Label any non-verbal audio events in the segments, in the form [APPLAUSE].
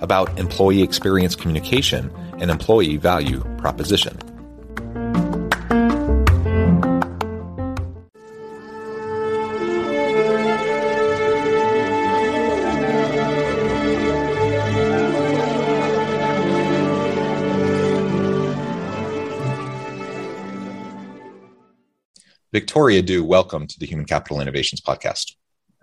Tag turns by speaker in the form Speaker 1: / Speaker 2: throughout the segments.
Speaker 1: about employee experience communication and employee value proposition. Victoria Dew, welcome to the Human Capital Innovations Podcast.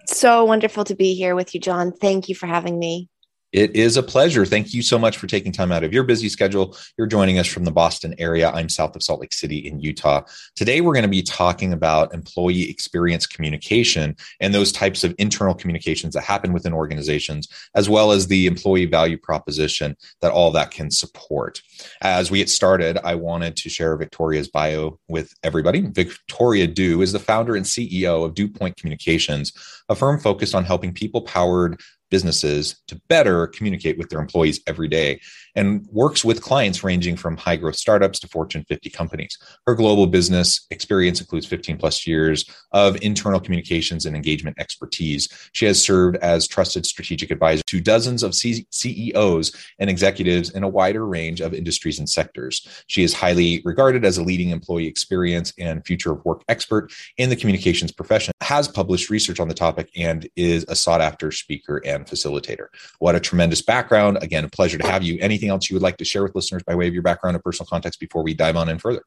Speaker 2: So wonderful to be here with you, John. Thank you for having me.
Speaker 1: It is a pleasure. Thank you so much for taking time out of your busy schedule. You're joining us from the Boston area. I'm south of Salt Lake City in Utah. Today, we're going to be talking about employee experience communication and those types of internal communications that happen within organizations, as well as the employee value proposition that all that can support. As we get started, I wanted to share Victoria's bio with everybody. Victoria Dew is the founder and CEO of Dewpoint Communications, a firm focused on helping people powered businesses to better communicate with their employees every day and works with clients ranging from high growth startups to Fortune 50 companies. Her global business experience includes 15 plus years of internal communications and engagement expertise. She has served as trusted strategic advisor to dozens of C- CEOs and executives in a wider range of industries and sectors. She is highly regarded as a leading employee experience and future of work expert in the communications profession, has published research on the topic, and is a sought after speaker and facilitator. What a tremendous background. Again, a pleasure to have you. Anything else you would like to share with listeners by way of your background and personal context before we dive on in further?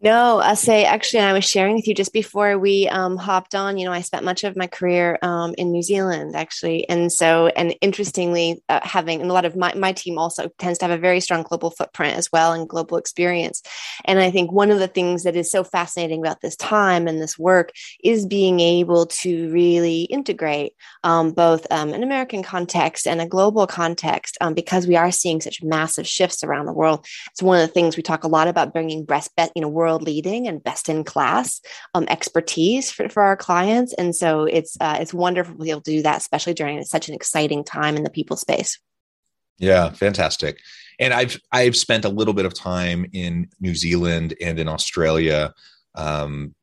Speaker 2: No, I'll say actually, I was sharing with you just before we um, hopped on. You know, I spent much of my career um, in New Zealand, actually, and so and interestingly, uh, having and a lot of my my team also tends to have a very strong global footprint as well and global experience. And I think one of the things that is so fascinating about this time and this work is being able to really integrate um, both um, an American context and a global context um, because we are seeing such massive shifts around the world. It's one of the things we talk a lot about bringing best, you know, world world leading and best in class um, expertise for, for our clients. And so it's uh, it's wonderful to be able to do that, especially during such an exciting time in the people space.
Speaker 1: Yeah, fantastic. And I've I've spent a little bit of time in New Zealand and in Australia um,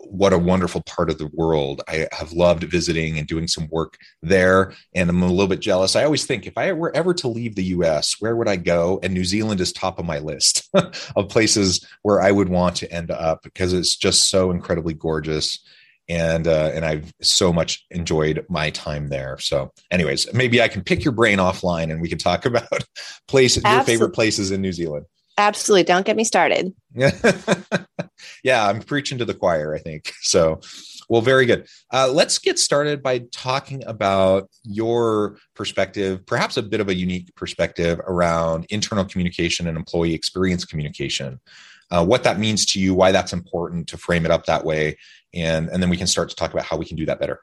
Speaker 1: what a wonderful part of the world. I have loved visiting and doing some work there, and I'm a little bit jealous. I always think if I were ever to leave the US, where would I go? And New Zealand is top of my list [LAUGHS] of places where I would want to end up because it's just so incredibly gorgeous. And uh, and I've so much enjoyed my time there. So, anyways, maybe I can pick your brain offline and we can talk [LAUGHS] about places, your favorite places in New Zealand.
Speaker 2: Absolutely. Don't get me started.
Speaker 1: yeah, [LAUGHS] yeah, I'm preaching to the choir, I think. So, well, very good. Uh, let's get started by talking about your perspective, perhaps a bit of a unique perspective around internal communication and employee experience communication. Uh, what that means to you, why that's important to frame it up that way, and and then we can start to talk about how we can do that better.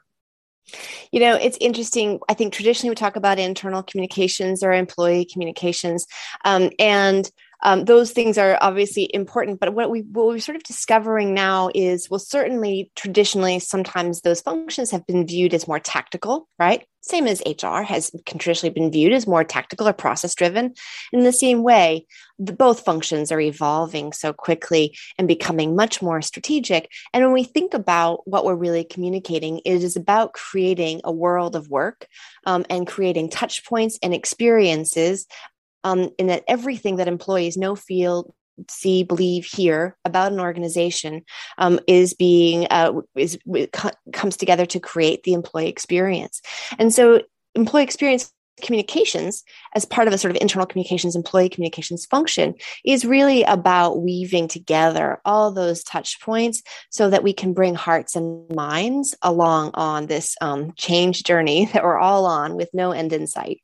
Speaker 2: You know, it's interesting. I think traditionally we talk about internal communications or employee communications, um, and um, those things are obviously important but what we what we're sort of discovering now is well certainly traditionally sometimes those functions have been viewed as more tactical right? Same as hr has traditionally been viewed as more tactical or process driven in the same way the, both functions are evolving so quickly and becoming much more strategic. And when we think about what we're really communicating it is about creating a world of work um, and creating touch points and experiences um, that everything that employees know, feel, see, believe, hear about an organization um, is being uh, is comes together to create the employee experience. And so, employee experience communications as part of a sort of internal communications employee communications function is really about weaving together all those touch points so that we can bring hearts and minds along on this um, change journey [LAUGHS] that we're all on with no end in sight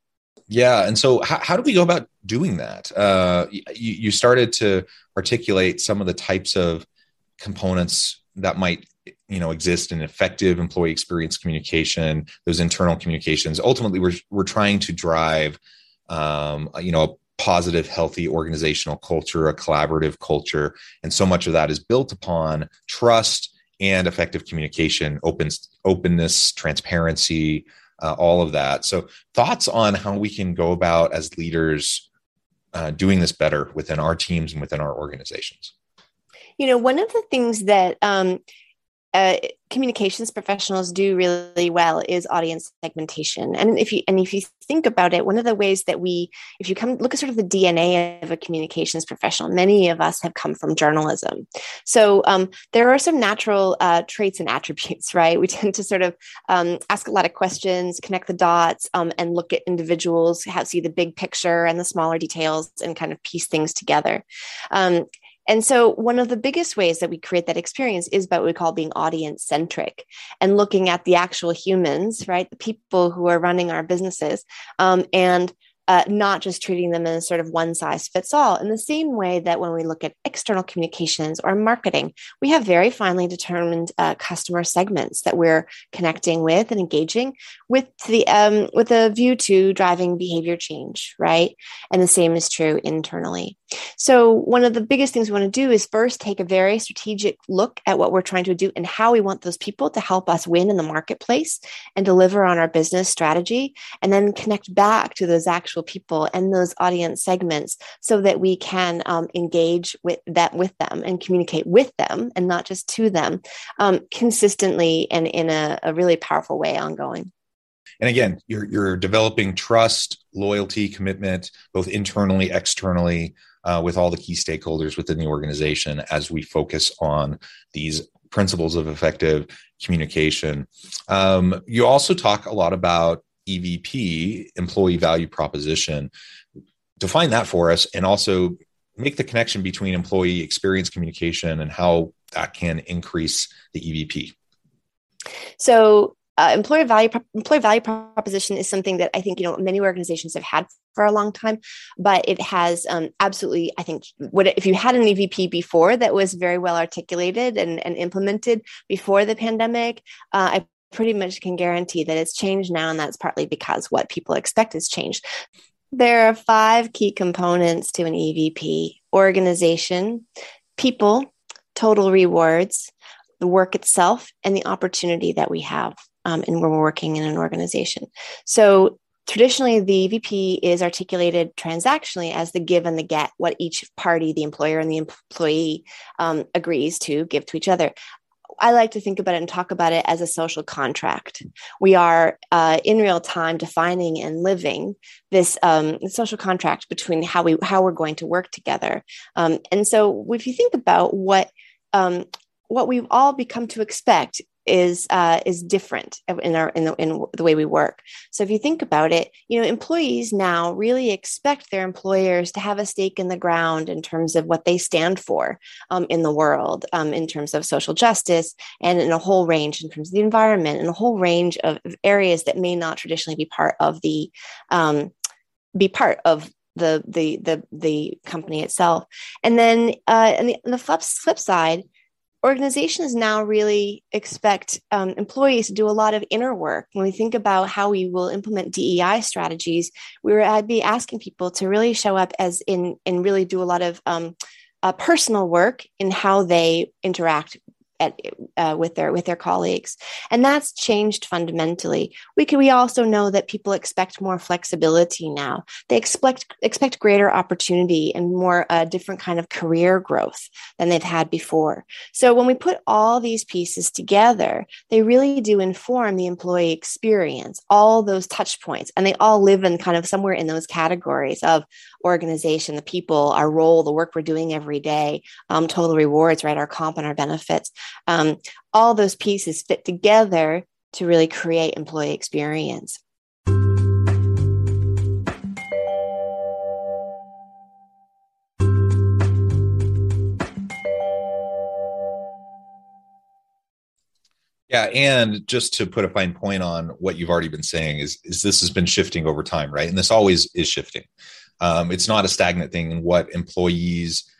Speaker 1: yeah and so how, how do we go about doing that? Uh, you, you started to articulate some of the types of components that might you know exist in effective employee experience communication those internal communications. Ultimately we're, we're trying to drive um, you know a positive healthy organizational culture a collaborative culture and so much of that is built upon trust and effective communication open, openness transparency uh, all of that. So thoughts on how we can go about as leaders uh, doing this better within our teams and within our organizations?
Speaker 2: You know one of the things that um, uh, communications professionals do really well is audience segmentation. And if you and if you think about it one of the ways that we if you come look at sort of the dna of a communications professional many of us have come from journalism. So um, there are some natural uh, traits and attributes [LAUGHS] right? We tend to sort of um, ask a lot of questions connect the dots um, and look at individuals have, see the big picture and the smaller details and kind of piece things together. Um, and so, one of the biggest ways that we create that experience is by what we call being audience centric and looking at the actual humans, right? The people who are running our businesses um, and uh, not just treating them as sort of one size fits all. In the same way that when we look at external communications or marketing, we have very finely determined uh, customer segments that we're connecting with and engaging with the um, with a view to driving behavior change, right? And the same is true internally. So one of the biggest things we want to do is first take a very strategic look at what we're trying to do and how we want those people to help us win in the marketplace and deliver on our business strategy, and then connect back to those actual people and those audience segments so that we can um, engage with that with them and communicate with them and not just to them um, consistently and in a, a really powerful way ongoing
Speaker 1: and again you're you're developing trust loyalty commitment both internally externally uh, with all the key stakeholders within the organization as we focus on these principles of effective communication um, you also talk a lot about EVP, employee value proposition. Define that for us and also make the connection between employee experience communication and how that can increase the EVP.
Speaker 2: So, uh, employer value employee value proposition is something that I think you know many organizations have had for a long time, but it has um, absolutely I think what if you had an EVP before that was very well articulated and, and implemented before the pandemic, uh, I pretty much can guarantee that it's changed now, and that's partly because what people expect has changed. There are five key components to an EVP organization, people, total rewards, the work itself, and the opportunity that we have um, and when we're working in an organization. So traditionally the EVP is articulated transactionally as the give and the get what each party the employer and the employee um, agrees to give to each other I like to think about it and talk about it as a social contract. We are uh, in real time defining and living this um, social contract between how we how we're going to work together. Um, and so, if you think about what um, what we've all become to expect is uh, is different in our in the, in the way we work. So if you think about it, you know, employees now really expect their employers to have a stake in the ground in terms of what they stand for um, in the world, um, in terms of social justice, and in a whole range in terms of the environment, and a whole range of areas that may not traditionally be part of the um, be part of the the the the company itself. And then uh, and the, the flip flip side organizations now really expect um, employees to do a lot of inner work. When we think about how we will implement DEI strategies, we were I'd be asking people to really show up as in and really do a lot of um, uh, personal work in how they interact at, uh, with their with their colleagues. And that's changed fundamentally. We can we also know that people expect more flexibility now. They expect expect greater opportunity and more uh, different kind of career growth than they've had before. So when we put all these pieces together they really do inform the employee experience all those touch points and they all live in kind of somewhere in those categories of organization the people our role the work we're doing every day um, total rewards right our comp and our benefits um, all those pieces fit together to really create employee experience.
Speaker 1: Yeah, and just to put a fine point on what you've already been saying is is this has been shifting over time, right? And this always is shifting. Um, it's not a stagnant thing. And what employees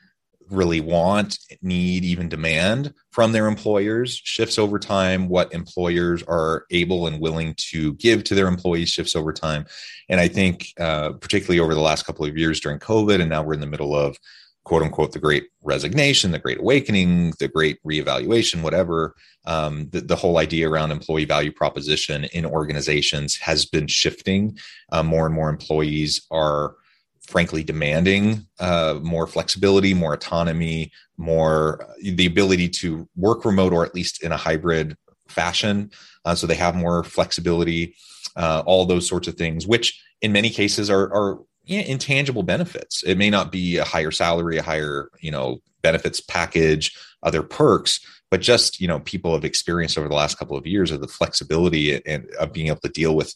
Speaker 1: really want, need, even demand from their employers shifts over time. What employers are able and willing to give to their employees shifts over time. And I think, uh, particularly over the last couple of years during COVID, and now we're in the middle of quote unquote the great resignation, the great awakening, the great reevaluation, whatever. Um, the, the, whole idea around employee value proposition in organizations has been shifting. Uh, more and more employees are frankly demanding uh, more flexibility, more autonomy, more the ability to work remote or at least in a hybrid fashion. Uh, so they have more flexibility, uh, all those sorts of things, which in many cases are, are know, intangible benefits. It may not be a higher salary, a higher you know benefits package, other perks, but just you know people have experienced over the last couple of years of the flexibility and of being able to deal with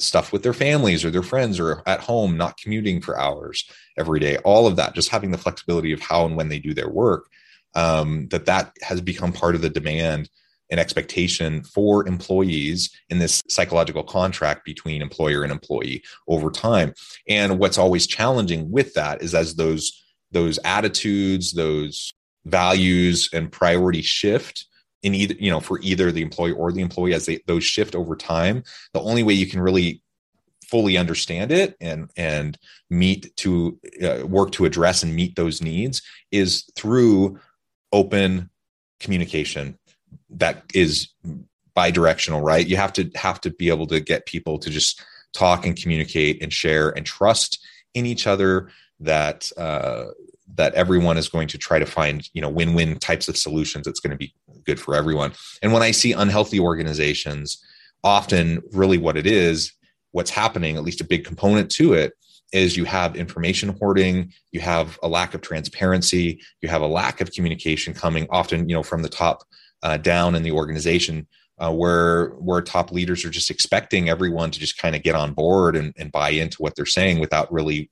Speaker 1: stuff with their families or their friends or at home, not commuting for hours every day, all of that, just having the flexibility of how and when they do their work, um, that that has become part of the demand and expectation for employees in this psychological contract between employer and employee over time. And what's always challenging with that is as those those attitudes, those values and priority shift, in either you know for either the employee or the employee as they those shift over time the only way you can really fully understand it and and meet to uh, work to address and meet those needs is through open communication that is bi-directional right? You have to have to be able to get people to just talk and communicate and share and trust in each other that uh, that everyone is going to try to find you know win-win types of solutions. That's going to be good for everyone. And when i see unhealthy organizations often really what it is what's happening at least a big component to it is you have information hoarding you have a lack of transparency you have a lack of communication coming often you know from the top uh, down in the organization uh, where where top leaders are just expecting everyone to just kind of get on board and, and buy into what they're saying without really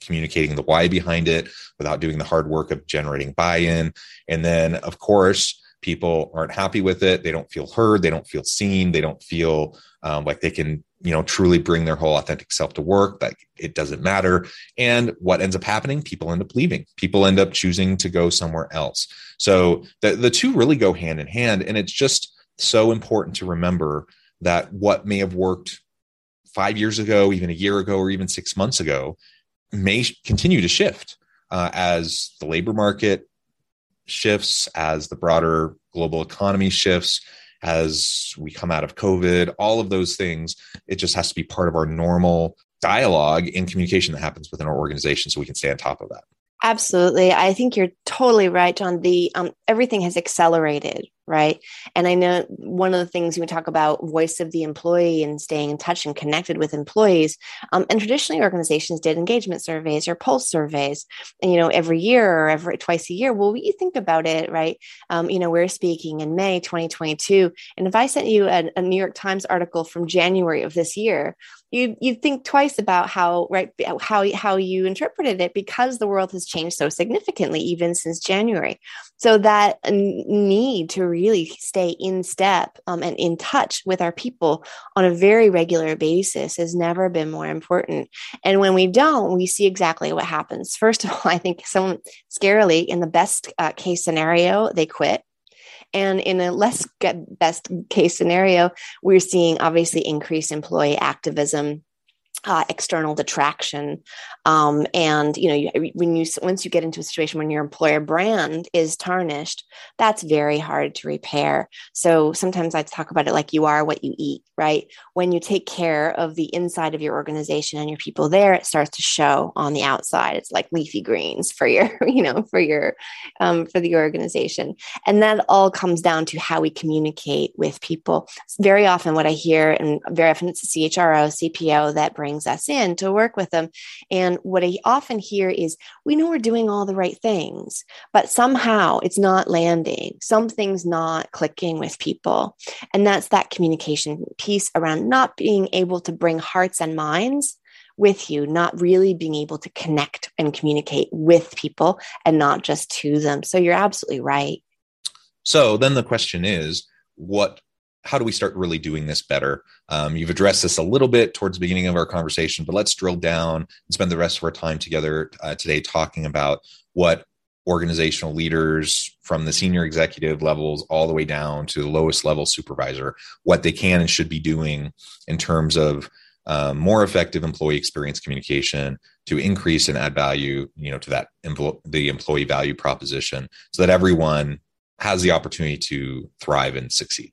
Speaker 1: communicating the why behind it without doing the hard work of generating buy-in. And then of course people aren't happy with it. They don't feel heard. They don't feel seen. They don't feel um, like they can you know truly bring their whole authentic self to work that it doesn't matter. And what ends up happening? People end up leaving. People end up choosing to go somewhere else. So the, the two really go hand in hand and it's just so important to remember that what may have worked five years ago even a year ago or even six months ago may continue to shift uh, as the labor market shifts, as the broader global economy shifts, as we come out of COVID, all of those things. It just has to be part of our normal dialogue and communication that happens within our organization so we can stay on top of that.
Speaker 2: Absolutely. I think you're totally right, John. The um, everything has accelerated, right? And I know one of the things we talk about voice of the employee and staying in touch and connected with employees. Um, and traditionally, organizations did engagement surveys or pulse surveys, and you know, every year or every twice a year. Well, we think about it, right? Um, you know, we're speaking in May 2022, and if I sent you a, a New York Times article from January of this year, you you think twice about how right how how you interpreted it because the world has changed so significantly even since January. So that need to really stay in step um, and in touch with our people on a very regular basis has never been more important. And when we don't, we see exactly what happens. First of all, [LAUGHS] I think someone scarily in the best uh, case scenario they quit and in a less best case scenario, we're seeing obviously increased employee activism uh, external detraction. Um, and you know you, when you once you get into a situation when your employer brand is tarnished that's very hard to repair. So sometimes i talk about it like you are what you eat right? When you take care of the inside of your organization and your people there it starts to show on the outside. It's like leafy greens for your [LAUGHS] you know for your um, for the organization. And that all comes down to how we communicate with people. Very often what i hear and very often it's a chro cpo that brings brings us in to work with them. And what I often hear is we know we're doing all the right things, but somehow it's not landing. Something's not clicking with people. And that's that communication piece around not being able to bring hearts and minds with you, not really being able to connect and communicate with people and not just to them. So you're absolutely right.
Speaker 1: So then the question is, what how do we start really doing this better? Um, you've addressed this a little bit towards the beginning of our conversation, but let's drill down and spend the rest of our time together uh, today talking about what organizational leaders from the senior executive levels all the way down to the lowest level supervisor, what they can and should be doing in terms of um, more effective employee experience communication to increase and add value, you know, to that empl- the employee value proposition, so that everyone has the opportunity to thrive and succeed.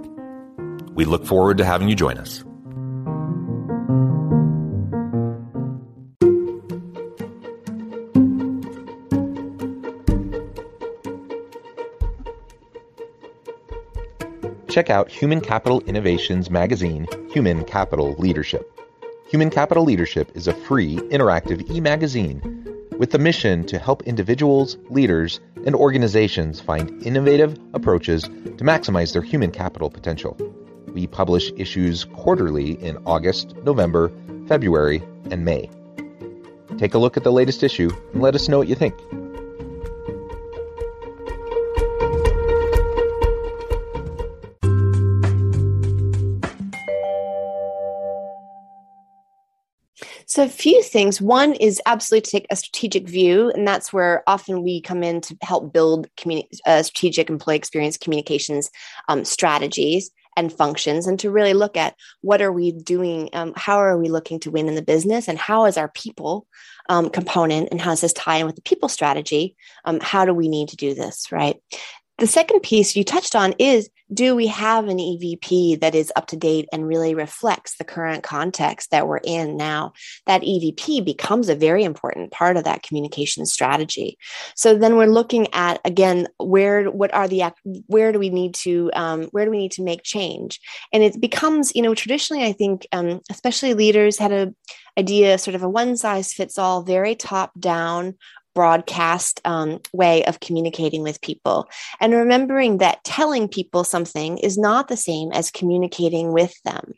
Speaker 1: We look forward to having you join us. Check out Human Capital Innovations magazine, Human Capital Leadership. Human Capital Leadership is a free, interactive e magazine with the mission to help individuals, leaders, and organizations find innovative approaches to maximize their human capital potential. We publish issues quarterly in August, November, February, and May. Take a look at the latest issue and let us know what you think.
Speaker 2: So, a few things. One is absolutely to take a strategic view, and that's where often we come in to help build communi- uh, strategic employee experience communications um, strategies and functions and to really look at what are we doing um, how are we looking to win in the business and how is our people um, component and how does this tie in with the people strategy um, how do we need to do this right the second piece you touched on is do we have an EVP that is up to date and really reflects the current context that we're in now? That EVP becomes a very important part of that communication strategy. So then we're looking at again where what are the where do we need to um, where do we need to make change? And it becomes you know traditionally I think um, especially leaders had a idea sort of a one size fits all very top down broadcast um, way of communicating with people. And remembering that telling people something is not the same as communicating with them.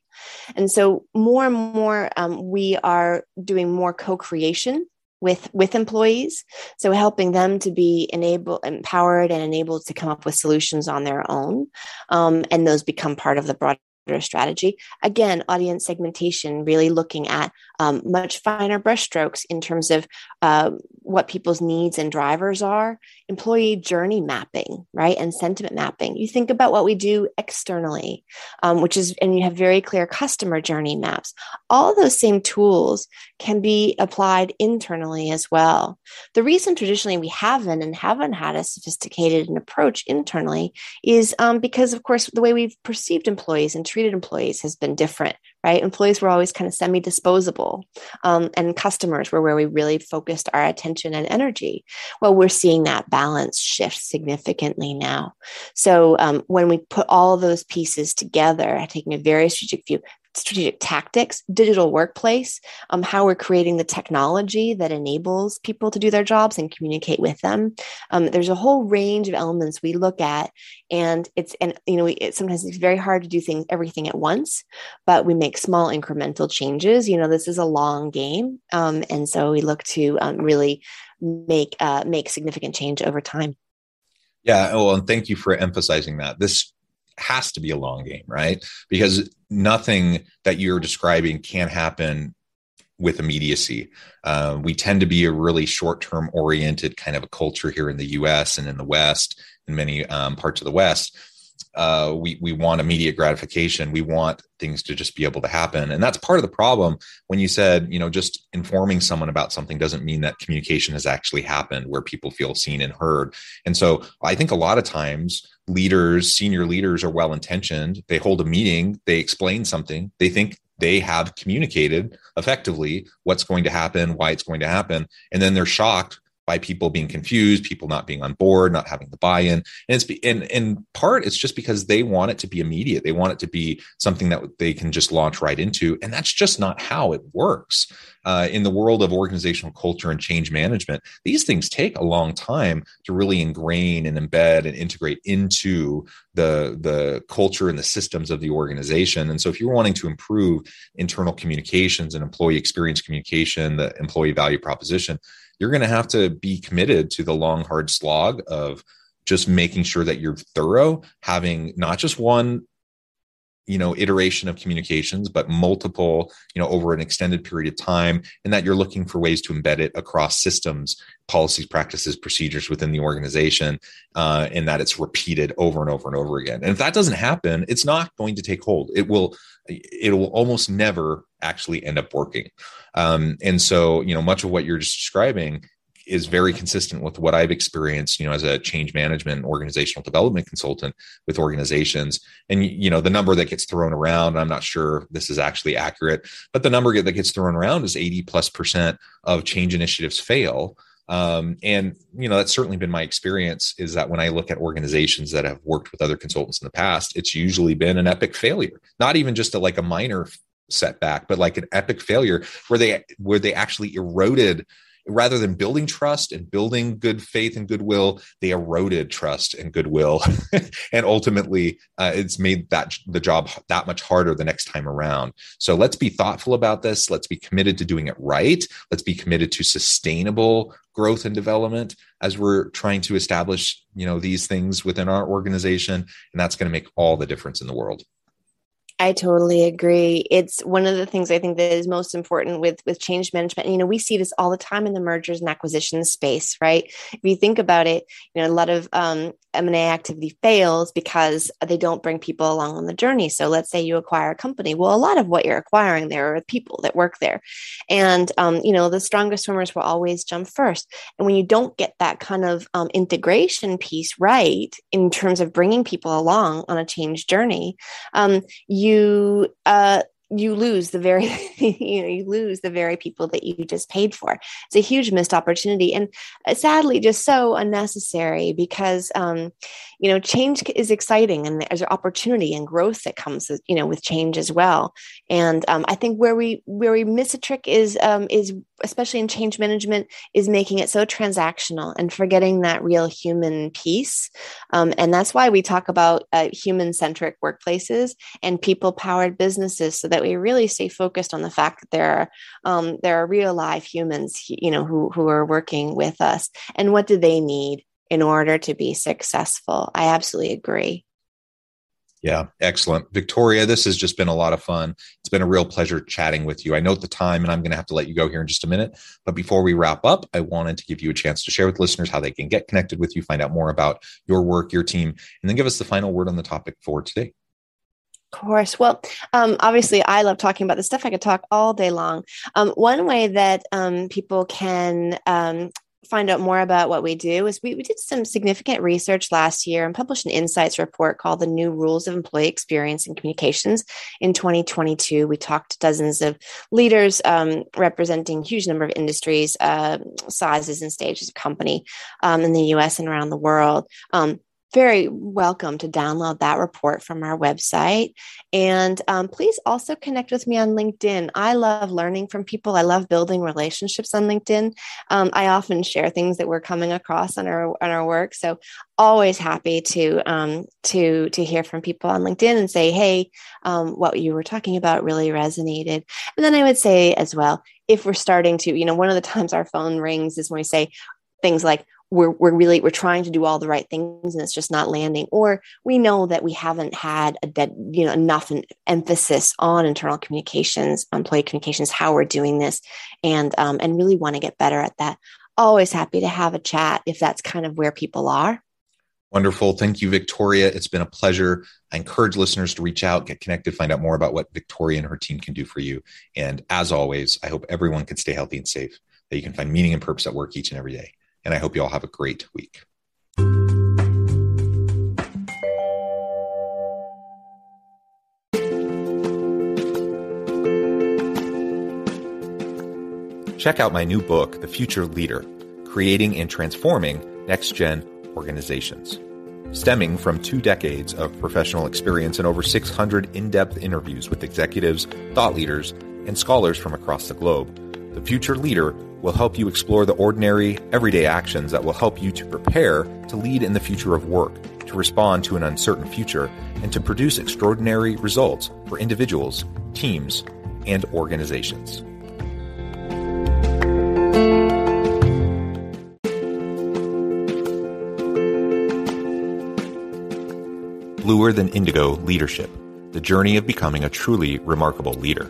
Speaker 2: And so more and more um, we are doing more co-creation with with employees. So helping them to be enabled empowered and enabled to come up with solutions on their own um, and those become part of the broad strategy. Again, audience segmentation, really looking at um, much finer brushstrokes in terms of uh, what people's needs and drivers are. Employee journey mapping, right, and sentiment mapping. You think about what we do externally, um, which is, and you have very clear customer journey maps. All those same tools can be applied internally as well. The reason traditionally we haven't and haven't had a sophisticated an approach internally is um, because, of course, the way we've perceived employees and treated employees has been different, right? Employees were always kind of semi disposable, um, and customers were where we really focused our attention and energy. Well, we're seeing that balance shift significantly now. So um, when we put all those pieces together, taking a very strategic view, strategic tactics, digital workplace, um, how we're creating the technology that enables people to do their jobs and communicate with them. Um, there's a whole range of elements we look at, and it's and you know it, sometimes it's very hard to do things everything at once, but we make small incremental changes. You know, this is a long game, um, and so we look to um, really make uh, make significant change over time.
Speaker 1: Yeah, well, and thank you for emphasizing that. This has to be a long game, right? Because nothing that you're describing can happen with immediacy. Uh, we tend to be a really short term oriented kind of a culture here in the US and in the West, in many um, parts of the West. Uh, we we want immediate gratification. We want things to just be able to happen, and that's part of the problem. When you said, you know, just informing someone about something doesn't mean that communication has actually happened, where people feel seen and heard. And so, I think a lot of times leaders, senior leaders, are well intentioned. They hold a meeting, they explain something, they think they have communicated effectively what's going to happen, why it's going to happen, and then they're shocked by people being confused, people not being on board, not having the buy-in. And it's in in part it's just because they want it to be immediate. They want it to be something that they can just launch right into, and that's just not how it works. Uh, in the world of organizational culture and change management, these things take a long time to really ingrain and embed and integrate into the the culture and the systems of the organization. And so, if you're wanting to improve internal communications and employee experience communication, the employee value proposition, you're going to have to be committed to the long, hard slog of just making sure that you're thorough, having not just one you know iteration of communications but multiple you know over an extended period of time and that you're looking for ways to embed it across systems policies practices procedures within the organization uh, and that it's repeated over and over and over again. And if that doesn't happen it's not going to take hold. It will it will almost never actually end up working. Um, and so you know much of what you're just describing is very consistent with what I've experienced, you know, as a change management and organizational development consultant with organizations. And you know, the number that gets thrown around, I'm not sure this is actually accurate, but the number that gets thrown around is 80 plus percent of change initiatives fail. Um, and you know, that's certainly been my experience is that when I look at organizations that have worked with other consultants in the past, it's usually been an epic failure, not even just a, like a minor setback, but like an epic failure where they where they actually eroded rather than building trust and building good faith and goodwill, they eroded trust and goodwill, [LAUGHS] and ultimately, uh, it's made that the job that much harder the next time around. So let's be thoughtful about this. Let's be committed to doing it right. Let's be committed to sustainable growth and development as we're trying to establish, you know, these things within our organization, and that's going to make all the difference in the world.
Speaker 2: I totally agree. It's one of the things I think that is most important with with change management. And, you know, we see this all the time in the mergers and acquisitions space, right? If you think about it, you know, a lot of um, M&A activity fails because they don't bring people along on the journey. So let's say you acquire a company. Well, a lot of what you're acquiring there are people that work there. And, um, you know, the strongest swimmers will always jump first. And when you don't get that kind of um, integration piece right in terms of bringing people along on a change journey, um, you uh, you lose the very [LAUGHS] you know you lose the very people that you just paid for. It's a huge missed opportunity and uh, sadly just so unnecessary because um, you know change is exciting and there's opportunity and growth that comes you know with change as well. And um, i think where we where we miss a trick is um, is especially in change management is making it so transactional and forgetting that real human piece. Um, and that's why we talk about uh, human centric workplaces and people powered businesses so that we really stay focused on the fact that there are um, there are real live humans you know who who are working with us and what do they need in order to be successful. I absolutely agree.
Speaker 1: Yeah, excellent. Victoria, this has just been a lot of fun. It's been a real pleasure chatting with you. I note the time and I'm going to have to let you go here in just a minute. But before we wrap up, I wanted to give you a chance to share with listeners how they can get connected with you, find out more about your work, your team, and then give us the final word on the topic for today.
Speaker 2: Of course. Well, um, obviously, I love talking about this stuff. I could talk all day long. Um, one way that um, people can um, find out more about what we do is we, we did some significant research last year and published an insights report called the new rules of employee experience and communications in 2022 we talked to dozens of leaders um, representing huge number of industries uh, sizes and stages of company um, in the us and around the world um, very welcome to download that report from our website. And um, please also connect with me on LinkedIn. I love learning from people. I love building relationships on LinkedIn. Um, I often share things that we're coming across on our on our work. So always happy to um, to to hear from people on LinkedIn and say, hey, um, what you were talking about really resonated. And then I would say as well, if we're starting to, you know, one of the times our phone rings is when we say things like we're, we're really we're trying to do all the right things and it's just not landing or we know that we haven't had a dead you know enough emphasis on internal communications employee communications how we're doing this and um, and really want to get better at that always happy to have a chat if that's kind of where people are
Speaker 1: Wonderful. Thank you, Victoria. It's been a pleasure. I encourage listeners to reach out, get connected, find out more about what Victoria and her team can do for you. And as always, I hope everyone can stay healthy and safe, that you can find meaning and purpose at work each and every day. And I hope you all have a great week. Check out my new book, The Future Leader Creating and Transforming Next Gen Organizations. Stemming from two decades of professional experience and over 600 in depth interviews with executives, thought leaders, and scholars from across the globe, The Future Leader will help you explore the ordinary, everyday actions that will help you to prepare to lead in the future of work, to respond to an uncertain future, and to produce extraordinary results for individuals, teams, and organizations. Bluer Than Indigo Leadership The Journey of Becoming a Truly Remarkable Leader.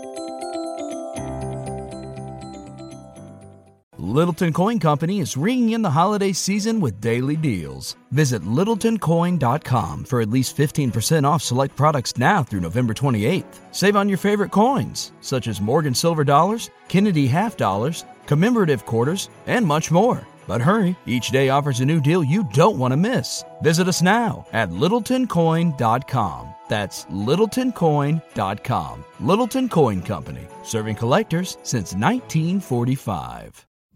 Speaker 3: Littleton Coin Company is ringing in the holiday season with daily deals. Visit littletoncoin.com for at least 15% off select products now through November 28th. Save on your favorite coins, such as Morgan Silver Dollars, Kennedy Half Dollars, commemorative quarters, and much more. But hurry, each day offers a new deal you don't want to miss. Visit us now at littletoncoin.com. That's littletoncoin.com. Littleton Coin Company, serving collectors since 1945.